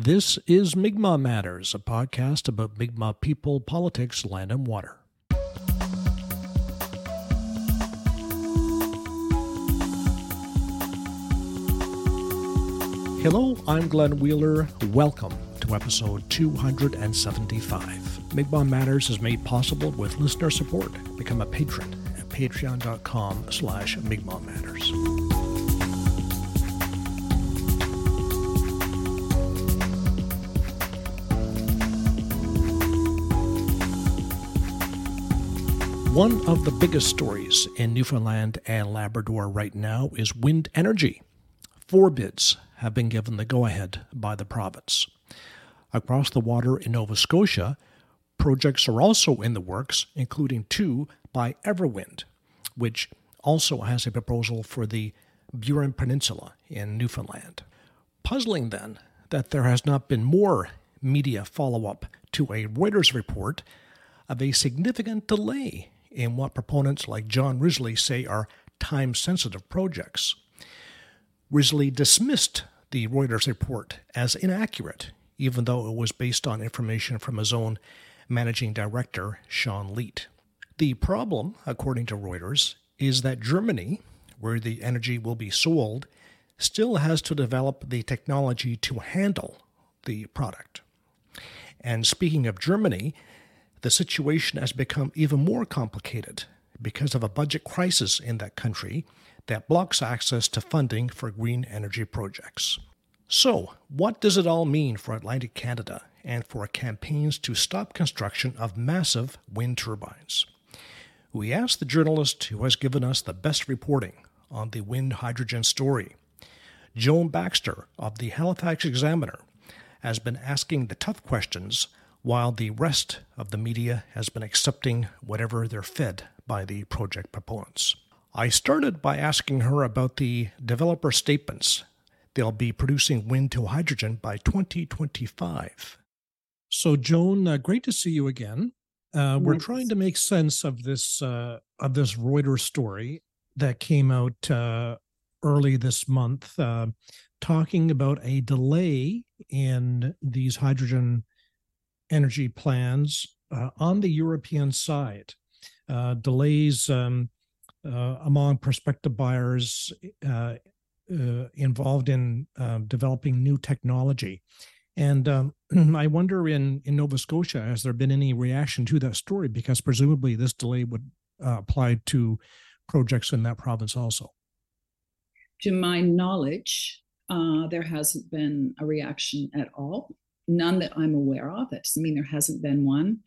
This is Mi'kmaq Matters, a podcast about Mi'kmaq people, politics, land, and water. Hello, I'm Glenn Wheeler. Welcome to episode 275. Mi'kmaq Matters is made possible with listener support. Become a patron at patreon.com slash Mi'kmaq Matters. One of the biggest stories in Newfoundland and Labrador right now is wind energy. Four bids have been given the go ahead by the province. Across the water in Nova Scotia, projects are also in the works, including two by Everwind, which also has a proposal for the Burin Peninsula in Newfoundland. Puzzling then that there has not been more media follow up to a Reuters report of a significant delay in what proponents like John Risley say are time sensitive projects. Risley dismissed the Reuters report as inaccurate, even though it was based on information from his own managing director, Sean Leet. The problem, according to Reuters, is that Germany, where the energy will be sold, still has to develop the technology to handle the product. And speaking of Germany, the situation has become even more complicated because of a budget crisis in that country that blocks access to funding for green energy projects. So, what does it all mean for Atlantic Canada and for campaigns to stop construction of massive wind turbines? We asked the journalist who has given us the best reporting on the wind hydrogen story. Joan Baxter of the Halifax Examiner has been asking the tough questions while the rest of the media has been accepting whatever they're fed by the project proponents. I started by asking her about the developer statements. They'll be producing wind to hydrogen by 2025. So, Joan, uh, great to see you again. Uh, we're trying to make sense of this uh, of this Reuters story that came out uh, early this month, uh, talking about a delay in these hydrogen energy plans uh, on the European side. Uh, delays um, uh, among prospective buyers uh, uh, involved in um, developing new technology. And um, I wonder in, in Nova Scotia, has there been any reaction to that story? Because presumably this delay would uh, apply to projects in that province also. To my knowledge, there hasn't been a reaction at all none that I'm aware of. That doesn't mean there hasn't been one.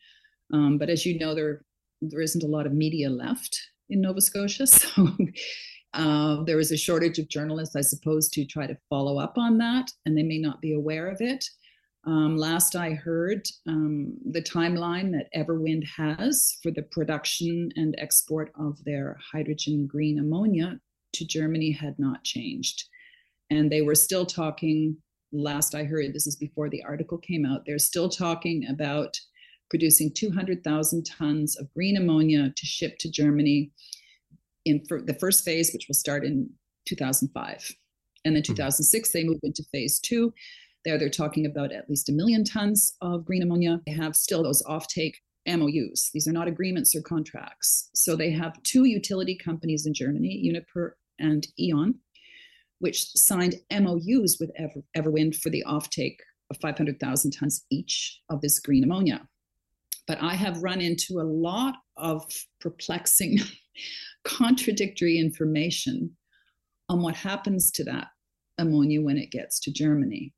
Um, but as you know, there there isn't a lot of media left in Nova Scotia, so uh, there is a shortage of journalists, I suppose, to try to follow up on that, and they may not be aware of it. Um, last I heard, um, the timeline that Everwind has for the production and export of their hydrogen green ammonia to Germany had not changed. And they were still talking last I heard, this is before the article came out, they're still talking about producing 200,000 tons of green ammonia to ship to Germany in the first phase, which will start in 2005. And then hmm. 2006, they move into phase two. There, they're talking about at least a million tons of green ammonia. They have still those offtake MOUs. These are not agreements or contracts. So they have two utility companies in Germany, Uniper and E.ON, which signed MOUs with Ever, Everwind for the offtake of 500,000 tons each of this green ammonia. But I have run into a lot of perplexing, contradictory information on what happens to that ammonia when it gets to Germany.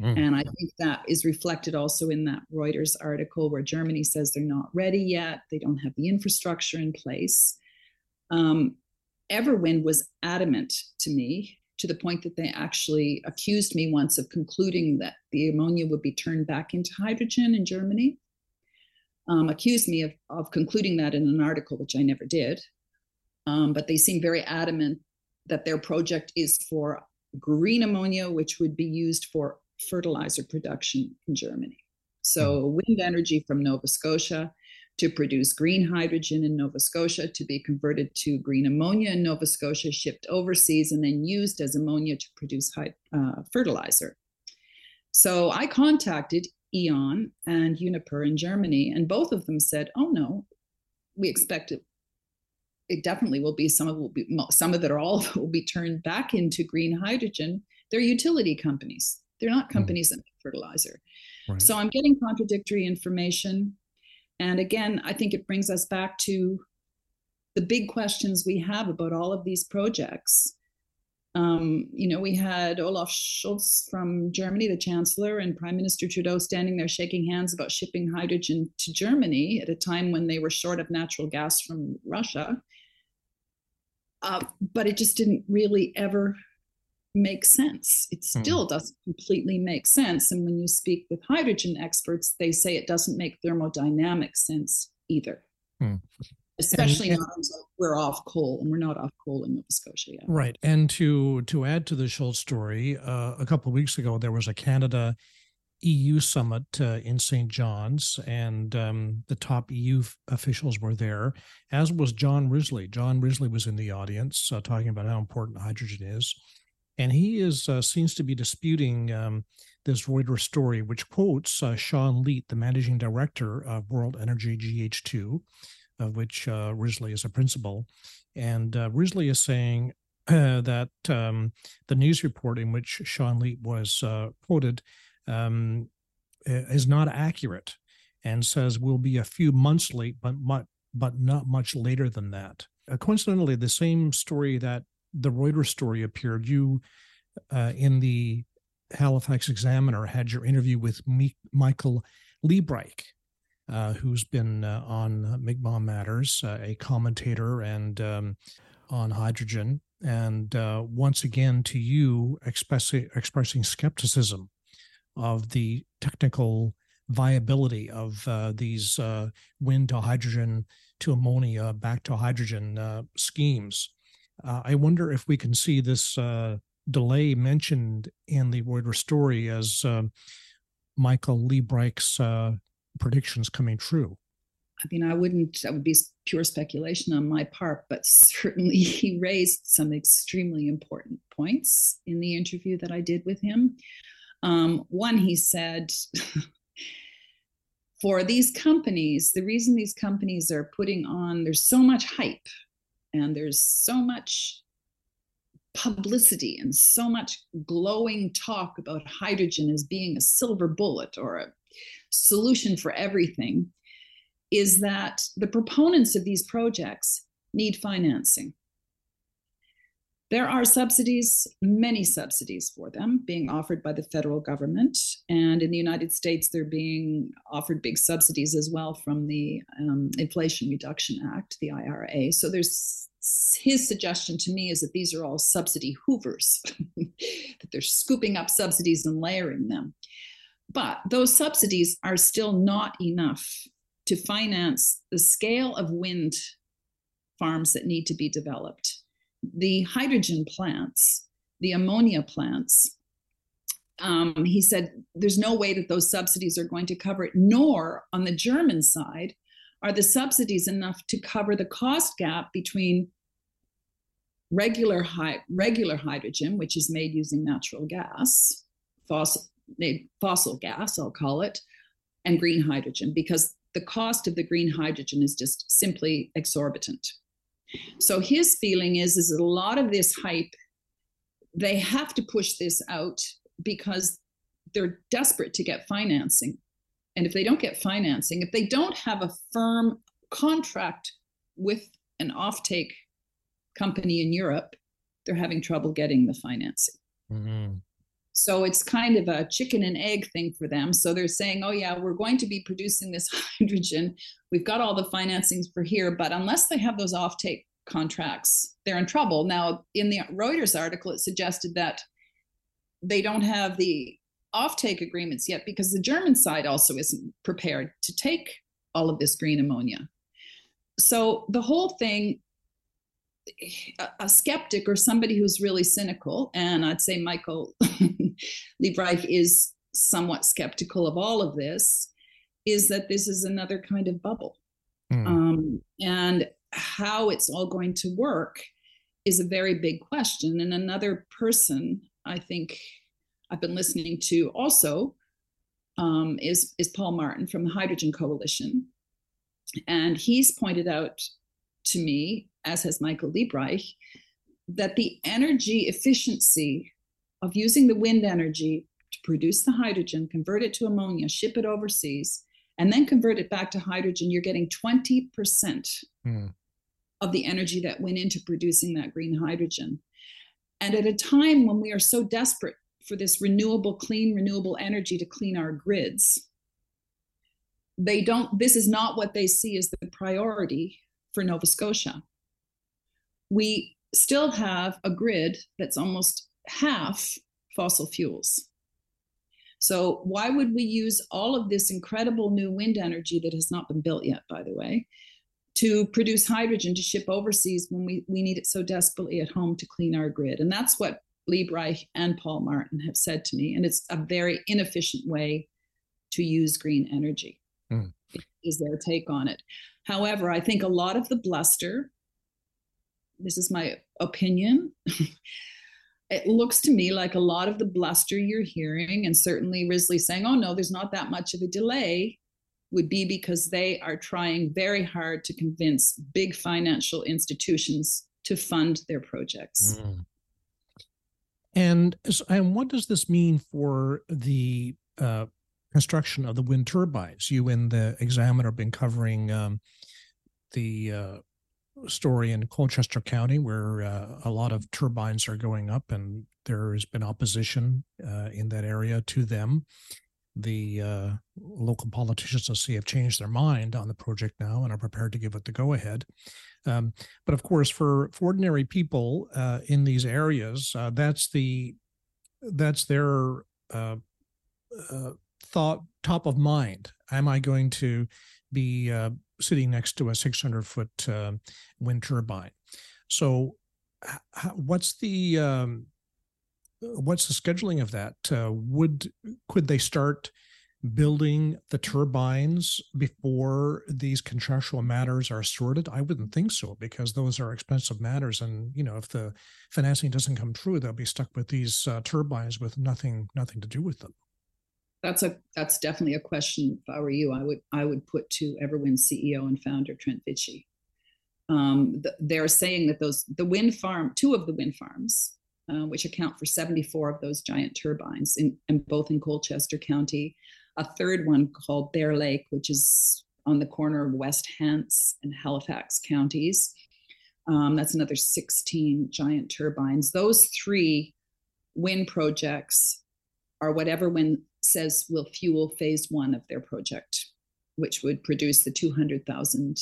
Mm. And I think that is reflected also in that Reuters article where Germany says they're not ready yet, they don't have the infrastructure in place. Um, Everwind was adamant to me to the point that they actually accused me once of concluding that the ammonia would be turned back into hydrogen in Germany. Um, accused me of, of concluding that in an article, which I never did. Um, but they seem very adamant that their project is for green ammonia, which would be used for fertilizer production in Germany. So, hmm. wind energy from Nova Scotia to produce green hydrogen in Nova Scotia to be converted to green ammonia in Nova Scotia, shipped overseas, and then used as ammonia to produce high, uh, fertilizer. So I contacted E.ON and Uniper in Germany, and both of them said, "Oh no, we expect it. It definitely will be some of will be some of it or all of it will be turned back into green hydrogen. They're utility companies. They're not hmm. companies mm. that make fertilizer. Right. So I'm getting contradictory information, and again, I think it brings us back to the big questions we have about all of these projects um, you know, we had Olaf Scholz from Germany, the chancellor, and Prime Minister Trudeau standing there shaking hands about shipping hydrogen to Germany at a time when they were short of natural gas from Russia. Uh, but it just didn't really ever make sense. It hmm. still mm. doesn't completely make sense. And when you speak with hydrogen experts, they say it doesn't make thermodynamic sense either. Mm especially and, not until we're off coal and we're not off coal in nova scotia yet right and to to add to the Scholz story uh, a couple of weeks ago there was a canada eu summit uh, in st john's and um, the top eu f- officials were there as was john risley john risley was in the audience uh, talking about how important hydrogen is and he is uh, seems to be disputing um, this Reuters story, which quotes uh, Sean Leet, the managing director of World Energy GH2, of which uh, Risley is a principal. And uh, Risley is saying that um, the news report in which Sean Leet was uh, quoted um, is not accurate and says we'll be a few months late, but, mu- but not much later than that. Uh, coincidentally, the same story that the Reuters story appeared, you uh, in the Halifax Examiner had your interview with Michael Liebreich, uh, who's been uh, on Mi'kmaq Matters, uh, a commentator and um, on hydrogen. And uh, once again, to you, expressing, expressing skepticism of the technical viability of uh, these wind to hydrogen to ammonia back to hydrogen schemes. I wonder if we can see this delay mentioned in the Reuters story as Michael Liebreich's uh, predictions coming true? I mean, I wouldn't, that would be pure speculation on my part, but certainly he raised some extremely important points in the interview that I did with him. Um, one, he said, for these companies, the reason these companies are putting on, there's so much hype and there's so much publicity and so much glowing talk about hydrogen as being a silver bullet or a solution for everything is that the proponents of these projects need financing. There are subsidies, many subsidies for them being offered by the federal government. And in the United States, they're being offered big subsidies as well from the um, Inflation Reduction Act, the IRA. So there's his suggestion to me is that these are all subsidy hoovers, that they're scooping up subsidies and layering them. But those subsidies are still not enough to finance the scale of wind farms that need to be developed. The hydrogen plants, the ammonia plants, um, he said there's no way that those subsidies are going to cover it, nor on the German side are the subsidies enough to cover the cost gap between regular, regular hydrogen, which is made using natural gas, fossil, fossil gas, I'll call it, and green hydrogen because the cost of the green hydrogen is just simply exorbitant. So his feeling is is a lot of this hype they have to push this out because they're desperate to get financing. And if they don't get financing, if they don't have a firm contract with an offtake company in Europe, they're having trouble getting the financing. Mm-hmm. So it's kind of a chicken and egg thing for them. So they're saying, oh, yeah, we're going to be producing this hydrogen. We've got all the financings for here, but unless they have those offtake contracts, they're in trouble. Now, in the Reuters article, it suggested that they don't have the offtake agreements yet because the German side also isn't prepared to take all of this green ammonia. So the whole thing a, skeptic or somebody who's really cynical, and I'd say Michael Liebreich is somewhat skeptical of all of this, is that this is another kind of bubble. Mm. Um, and how it's all going to work is a very big question. And another person, I think, I've been listening to also um, is is Paul Martin from the Hydrogen Coalition, and he's pointed out to me, as has Michael Liebreich, that the energy efficiency of using the wind energy to produce the hydrogen, convert it to ammonia, ship it overseas, and then convert it back to hydrogen, you're getting 20% mm. of the energy that went into producing that green hydrogen. And at a time when we are so desperate for this renewable, clean, renewable energy to clean our grids, they don't, this is not what they see as the priority for Nova Scotia. We still have a grid that's almost half fossil fuels. So, why would we use all of this incredible new wind energy that has not been built yet, by the way, to produce hydrogen to ship overseas when we, we need it so desperately at home to clean our grid? And that's what Liebreich and Paul Martin have said to me. And it's a very inefficient way to use green energy, mm. Is their take on it. However, I think a lot of the bluster, this is my opinion, it looks to me like a lot of the bluster you're hearing, and certainly Risley saying, oh no, there's not that much of a delay, would be because they are trying very hard to convince big financial institutions to fund their projects. Mm. And, and what does this mean for the uh, construction of the wind turbines? You and the Examiner have been covering um, the uh, story in Colchester County where uh, a lot of turbines are going up, and there has been opposition uh, in that area to them. The uh, local politicians, let's see, have changed their mind on the project now and are prepared to give it the go ahead. Um, but of course, for, for ordinary people uh, in these areas, uh, that's the that's their uh, thought top of mind. Am I going to be sitting next to a 600 foot uh, wind turbine. So, h- what's the um, what's the scheduling of that? Uh, would could they start building the turbines before these contractual matters are sorted? I wouldn't think so because those are expensive matters, and you know if the financing doesn't come true, they'll be stuck with these uh, turbines with nothing nothing to do with them that's a that's definitely a question. If I were you, I would I would put to Everwind CEO and founder Trent Vichie. Um, the, they're saying that those the wind farm, two of the wind farms, uh, which account for 74 of those giant turbines, in, in both in Colchester County, a third one called Bear Lake, which is on the corner of West Hants and Halifax counties. Um, that's another 16 giant turbines. Those three wind projects are what Everwind says will fuel phase one of their project, which would produce the 200,000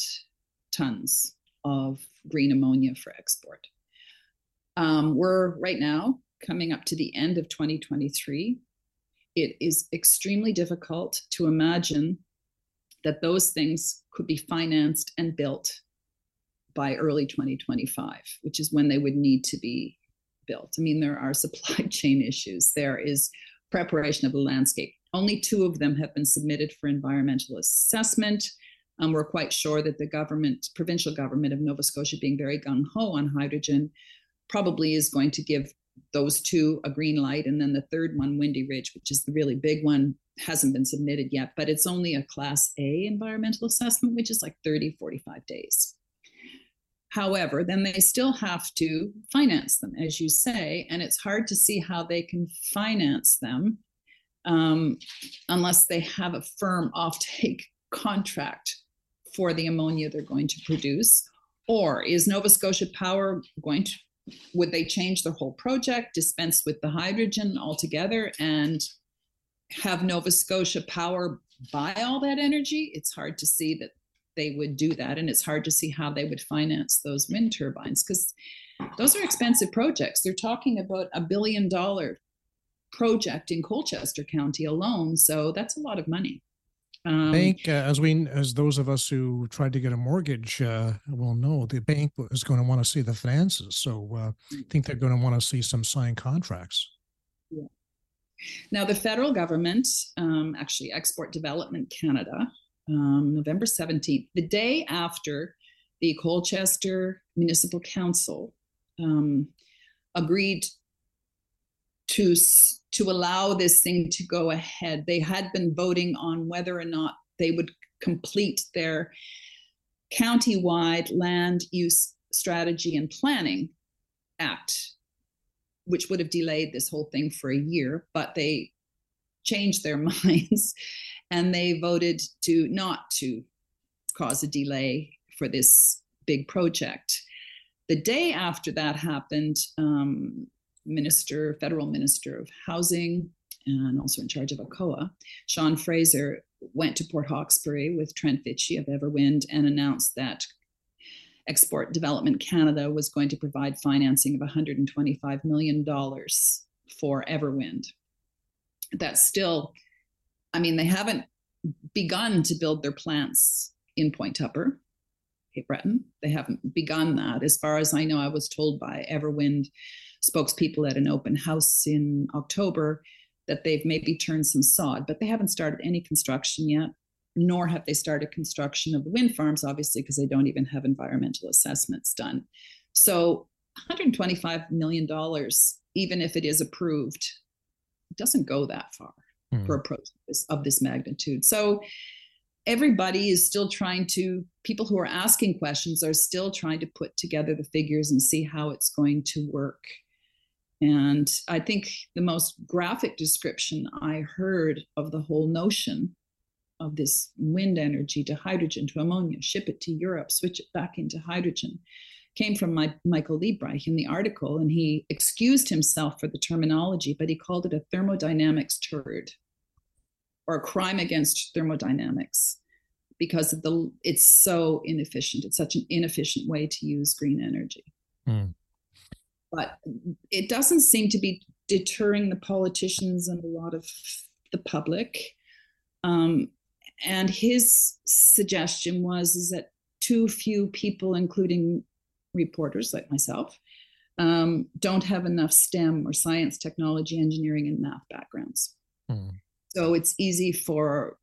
tons of green ammonia for export. Um, we're right now coming up to the end of 2023. It is extremely difficult to imagine that those things could be financed and built by early 2025, which is when they would need to be built. I mean, there are supply chain issues. There is preparation of the landscape. Only two of them have been submitted for environmental assessment. Um, we're quite sure that the government, provincial government of Nova Scotia, being very gung ho on hydrogen, probably is going to give those two a green light. And then the third one, Windy Ridge, which is the really big one, hasn't been submitted yet, but it's only a class A environmental assessment, which is like 30, 45 days. However, then they still have to finance them, as you say, and it's hard to see how they can finance them um, unless they have a firm offtake contract for the ammonia they're going to produce. Or is Nova Scotia Power going to, would they change the whole project, dispense with the hydrogen altogether, and have Nova Scotia Power buy all that energy? It's hard to see that they would do that. And it's hard to see how they would finance those wind turbines because those are expensive projects. They're talking about a billion dollar project in Colchester County alone. So that's a lot of money. Um, bank, uh, as we, as those of us who tried to get a mortgage, uh, will know, the bank is going to want to see the finances. So uh, I think they're going to want to see some signed contracts. Yeah. Now, the federal government, um, actually, Export Development Canada, um, November 17th, the day after the Colchester Municipal Council um, agreed to to allow this thing to go ahead. They had been voting on whether or not they would complete their county-wide land use strategy and planning act which would have delayed this whole thing for a year but they changed their minds and they voted to not to cause a delay for this big project the day after that happened um, minister federal minister of housing and also in charge of ACOA, Sean Fraser went to Port Hawkesbury with Trent Vichie of Everwind and announced that Export Development Canada was going to provide financing of $125 million for Everwind. That's still, I mean, they haven't begun to build their plants in Point Tupper, Cape Breton. They haven't begun that. As far as I know, I was told by Everwind spokespeople at an open house in October that they've maybe turned some sod, but they haven't started any construction yet, nor have they started construction of the wind farms, obviously, because they don't even have environmental assessments done. So $125 million, even if it is approved, doesn't go that far mm. for a project of this magnitude. So everybody is still trying to, people who are asking questions are still trying to put together the figures and see how it's going to work. And I think the most graphic description I heard of the whole notion of this wind energy to hydrogen to ammonia, ship it to Europe, switch it back into hydrogen, came from my, Michael Liebreich in the article. And he excused himself for the terminology, but he called it a thermodynamics turd or a crime against thermodynamics because of the it's so inefficient. It's such an inefficient way to use green energy. Mm but it doesn't seem to be deterring the politicians and a lot of the public. Um, and his suggestion was is that too few people, including reporters like myself, um, don't have enough STEM or science, technology, engineering, and math backgrounds. Mm. So it's easy for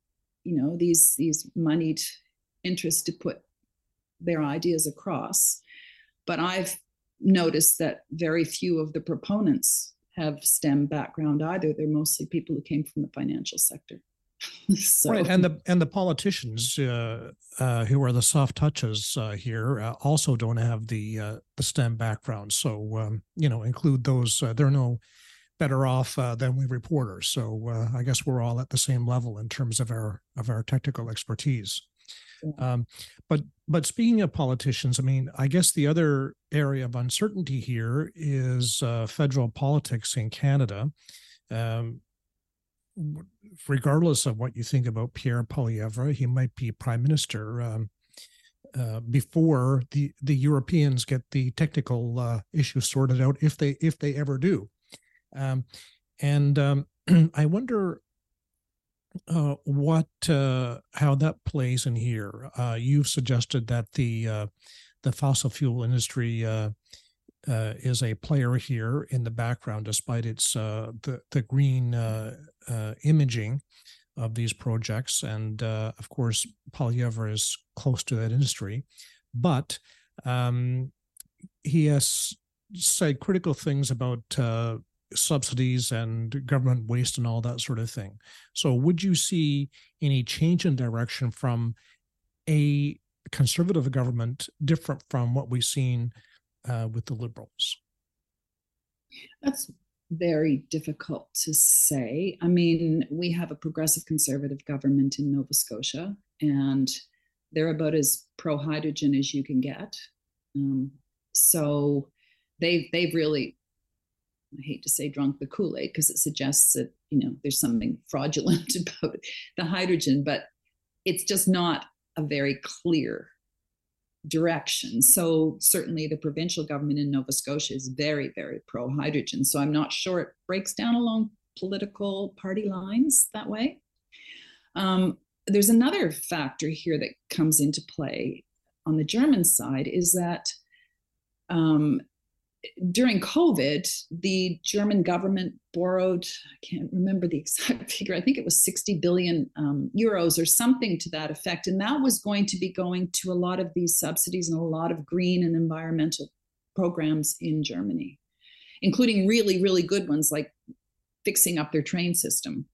you know these these moneyed interests to put their ideas across. But I've noticed that very few of the proponents have STEM background either. They're mostly people who came from the financial sector. so. Right, and the and the politicians uh, uh, who are the soft touches uh, here uh, also don't have the uh, the STEM background. So um, you know, include those. Uh, they're no better off than we reporters. So I guess we're all at the same level in terms of our of our technical expertise. Um, but but speaking of politicians, I mean, I guess the other area of uncertainty here is uh, federal politics in Canada. Um, regardless of what you think about Pierre Poilievre, he might be prime minister um, uh, before the the Europeans get the technical uh, issues sorted out, if they if they ever do. Um, and um, I wonder uh, what uh, how that plays in here. Uh, you've suggested that the uh, the fossil fuel industry uh, uh, is a player here in the background, despite its the the green imaging of these projects, and of course, Poilievre is close to that industry, but um, he has said critical things about subsidies and government waste and all that sort of thing. So, would you see any change in direction from a conservative government different from what we've seen uh, with the liberals? That's very difficult to say. I mean, we have a progressive conservative government in Nova Scotia, and they're about as pro hydrogen as you can get. Um, so they've they've really I hate to say drunk the Kool Aid because it suggests that you know there's something fraudulent about the hydrogen, but it's just not a very clear direction. So certainly the provincial government in Nova Scotia is very, very pro hydrogen. So I'm not sure it breaks down along political party lines that way. Um, there's another factor here that comes into play on the German side is that um, during COVID, the German government borrowed, I can't remember the exact figure, I think it was 60 billion um, euros or something to that effect. And that was going to be going to a lot of these subsidies and a lot of green and environmental programs in Germany, including really, really good ones like fixing up their train system.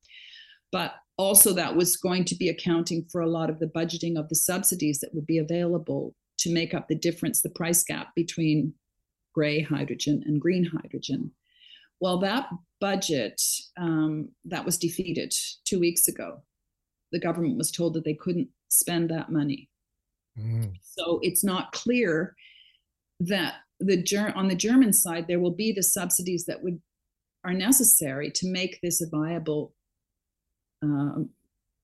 But also, that was going to be accounting for a lot of the budgeting of the subsidies that would be available to make up the difference, the price gap between gray hydrogen and green hydrogen. Well, that budget um, that was defeated two weeks ago. The government was told that they couldn't spend that money. Mm. So it's not clear that the on the German side there will be the subsidies that would are necessary to make this a viable um,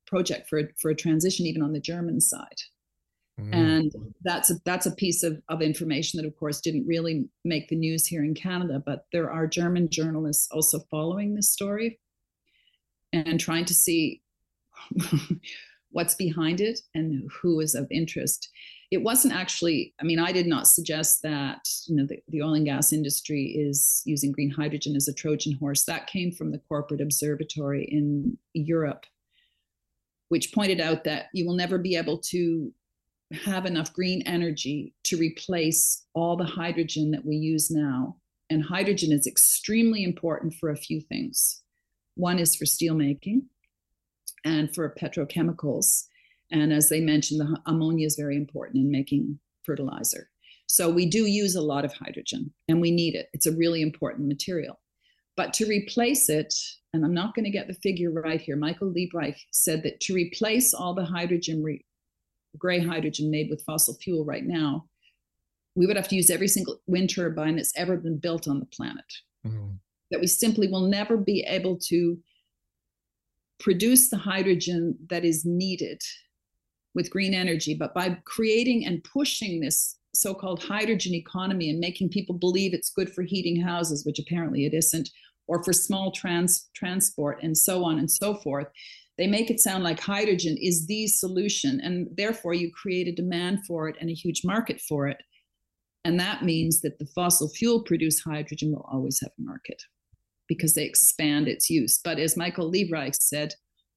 project for for a transition, even on the German side. Mm. And that's a, that's a piece of, of information that, of course, didn't really make the news here in Canada. But there are German journalists also following this story and trying to see what's behind it and who is of interest. It wasn't actually, I mean, I did not suggest that, you know, the, the oil and gas industry is using green hydrogen as a Trojan horse. That came from the corporate observatory in Europe, which pointed out that you will never be able to have enough green energy to replace all the hydrogen that we use now. And hydrogen is extremely important for a few things. One is for steelmaking and for petrochemicals. And as they mentioned, the ammonia is very important in making fertilizer. So we do use a lot of hydrogen and we need it. It's a really important material. But to replace it, and I'm not going to get the figure right here, Michael Liebreich said that to replace all the hydrogen re- gray hydrogen made with fossil fuel right now, we would have to use every single wind turbine that's ever been built on the planet. Mm-hmm. That we simply will never be able to produce the hydrogen that is needed with green energy. But by creating and pushing this so called hydrogen economy and making people believe it's good for heating houses, which apparently it isn't, or for small trans- transport and so on and so forth, they make it sound like hydrogen is the solution and therefore you create a demand for it and a huge market for it. And that means that the fossil fuel produced hydrogen will always have a market because they expand its use. But as michael liebreich said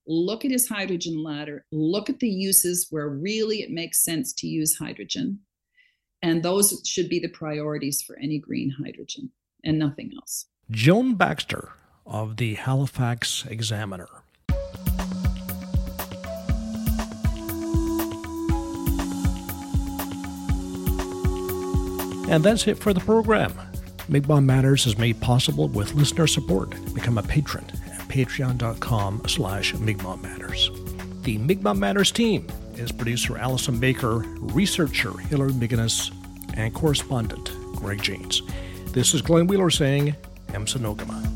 look at his hydrogen ladder look at the uses where really it makes sense to use hydrogen and those should be the priorities for any green hydrogen and nothing else. Joan baxter of the halifax examiner And that's it for the program. Mi'kmaq Matters is made possible with listener support. Become a patron at patreon.com slash Mi'kmaq Matters. The Mi'kmaq Matters team is producer Allison Baker, researcher Hillary McGinnis, and correspondent Greg Janes. This is Glenn Wheeler saying, Emsanogama.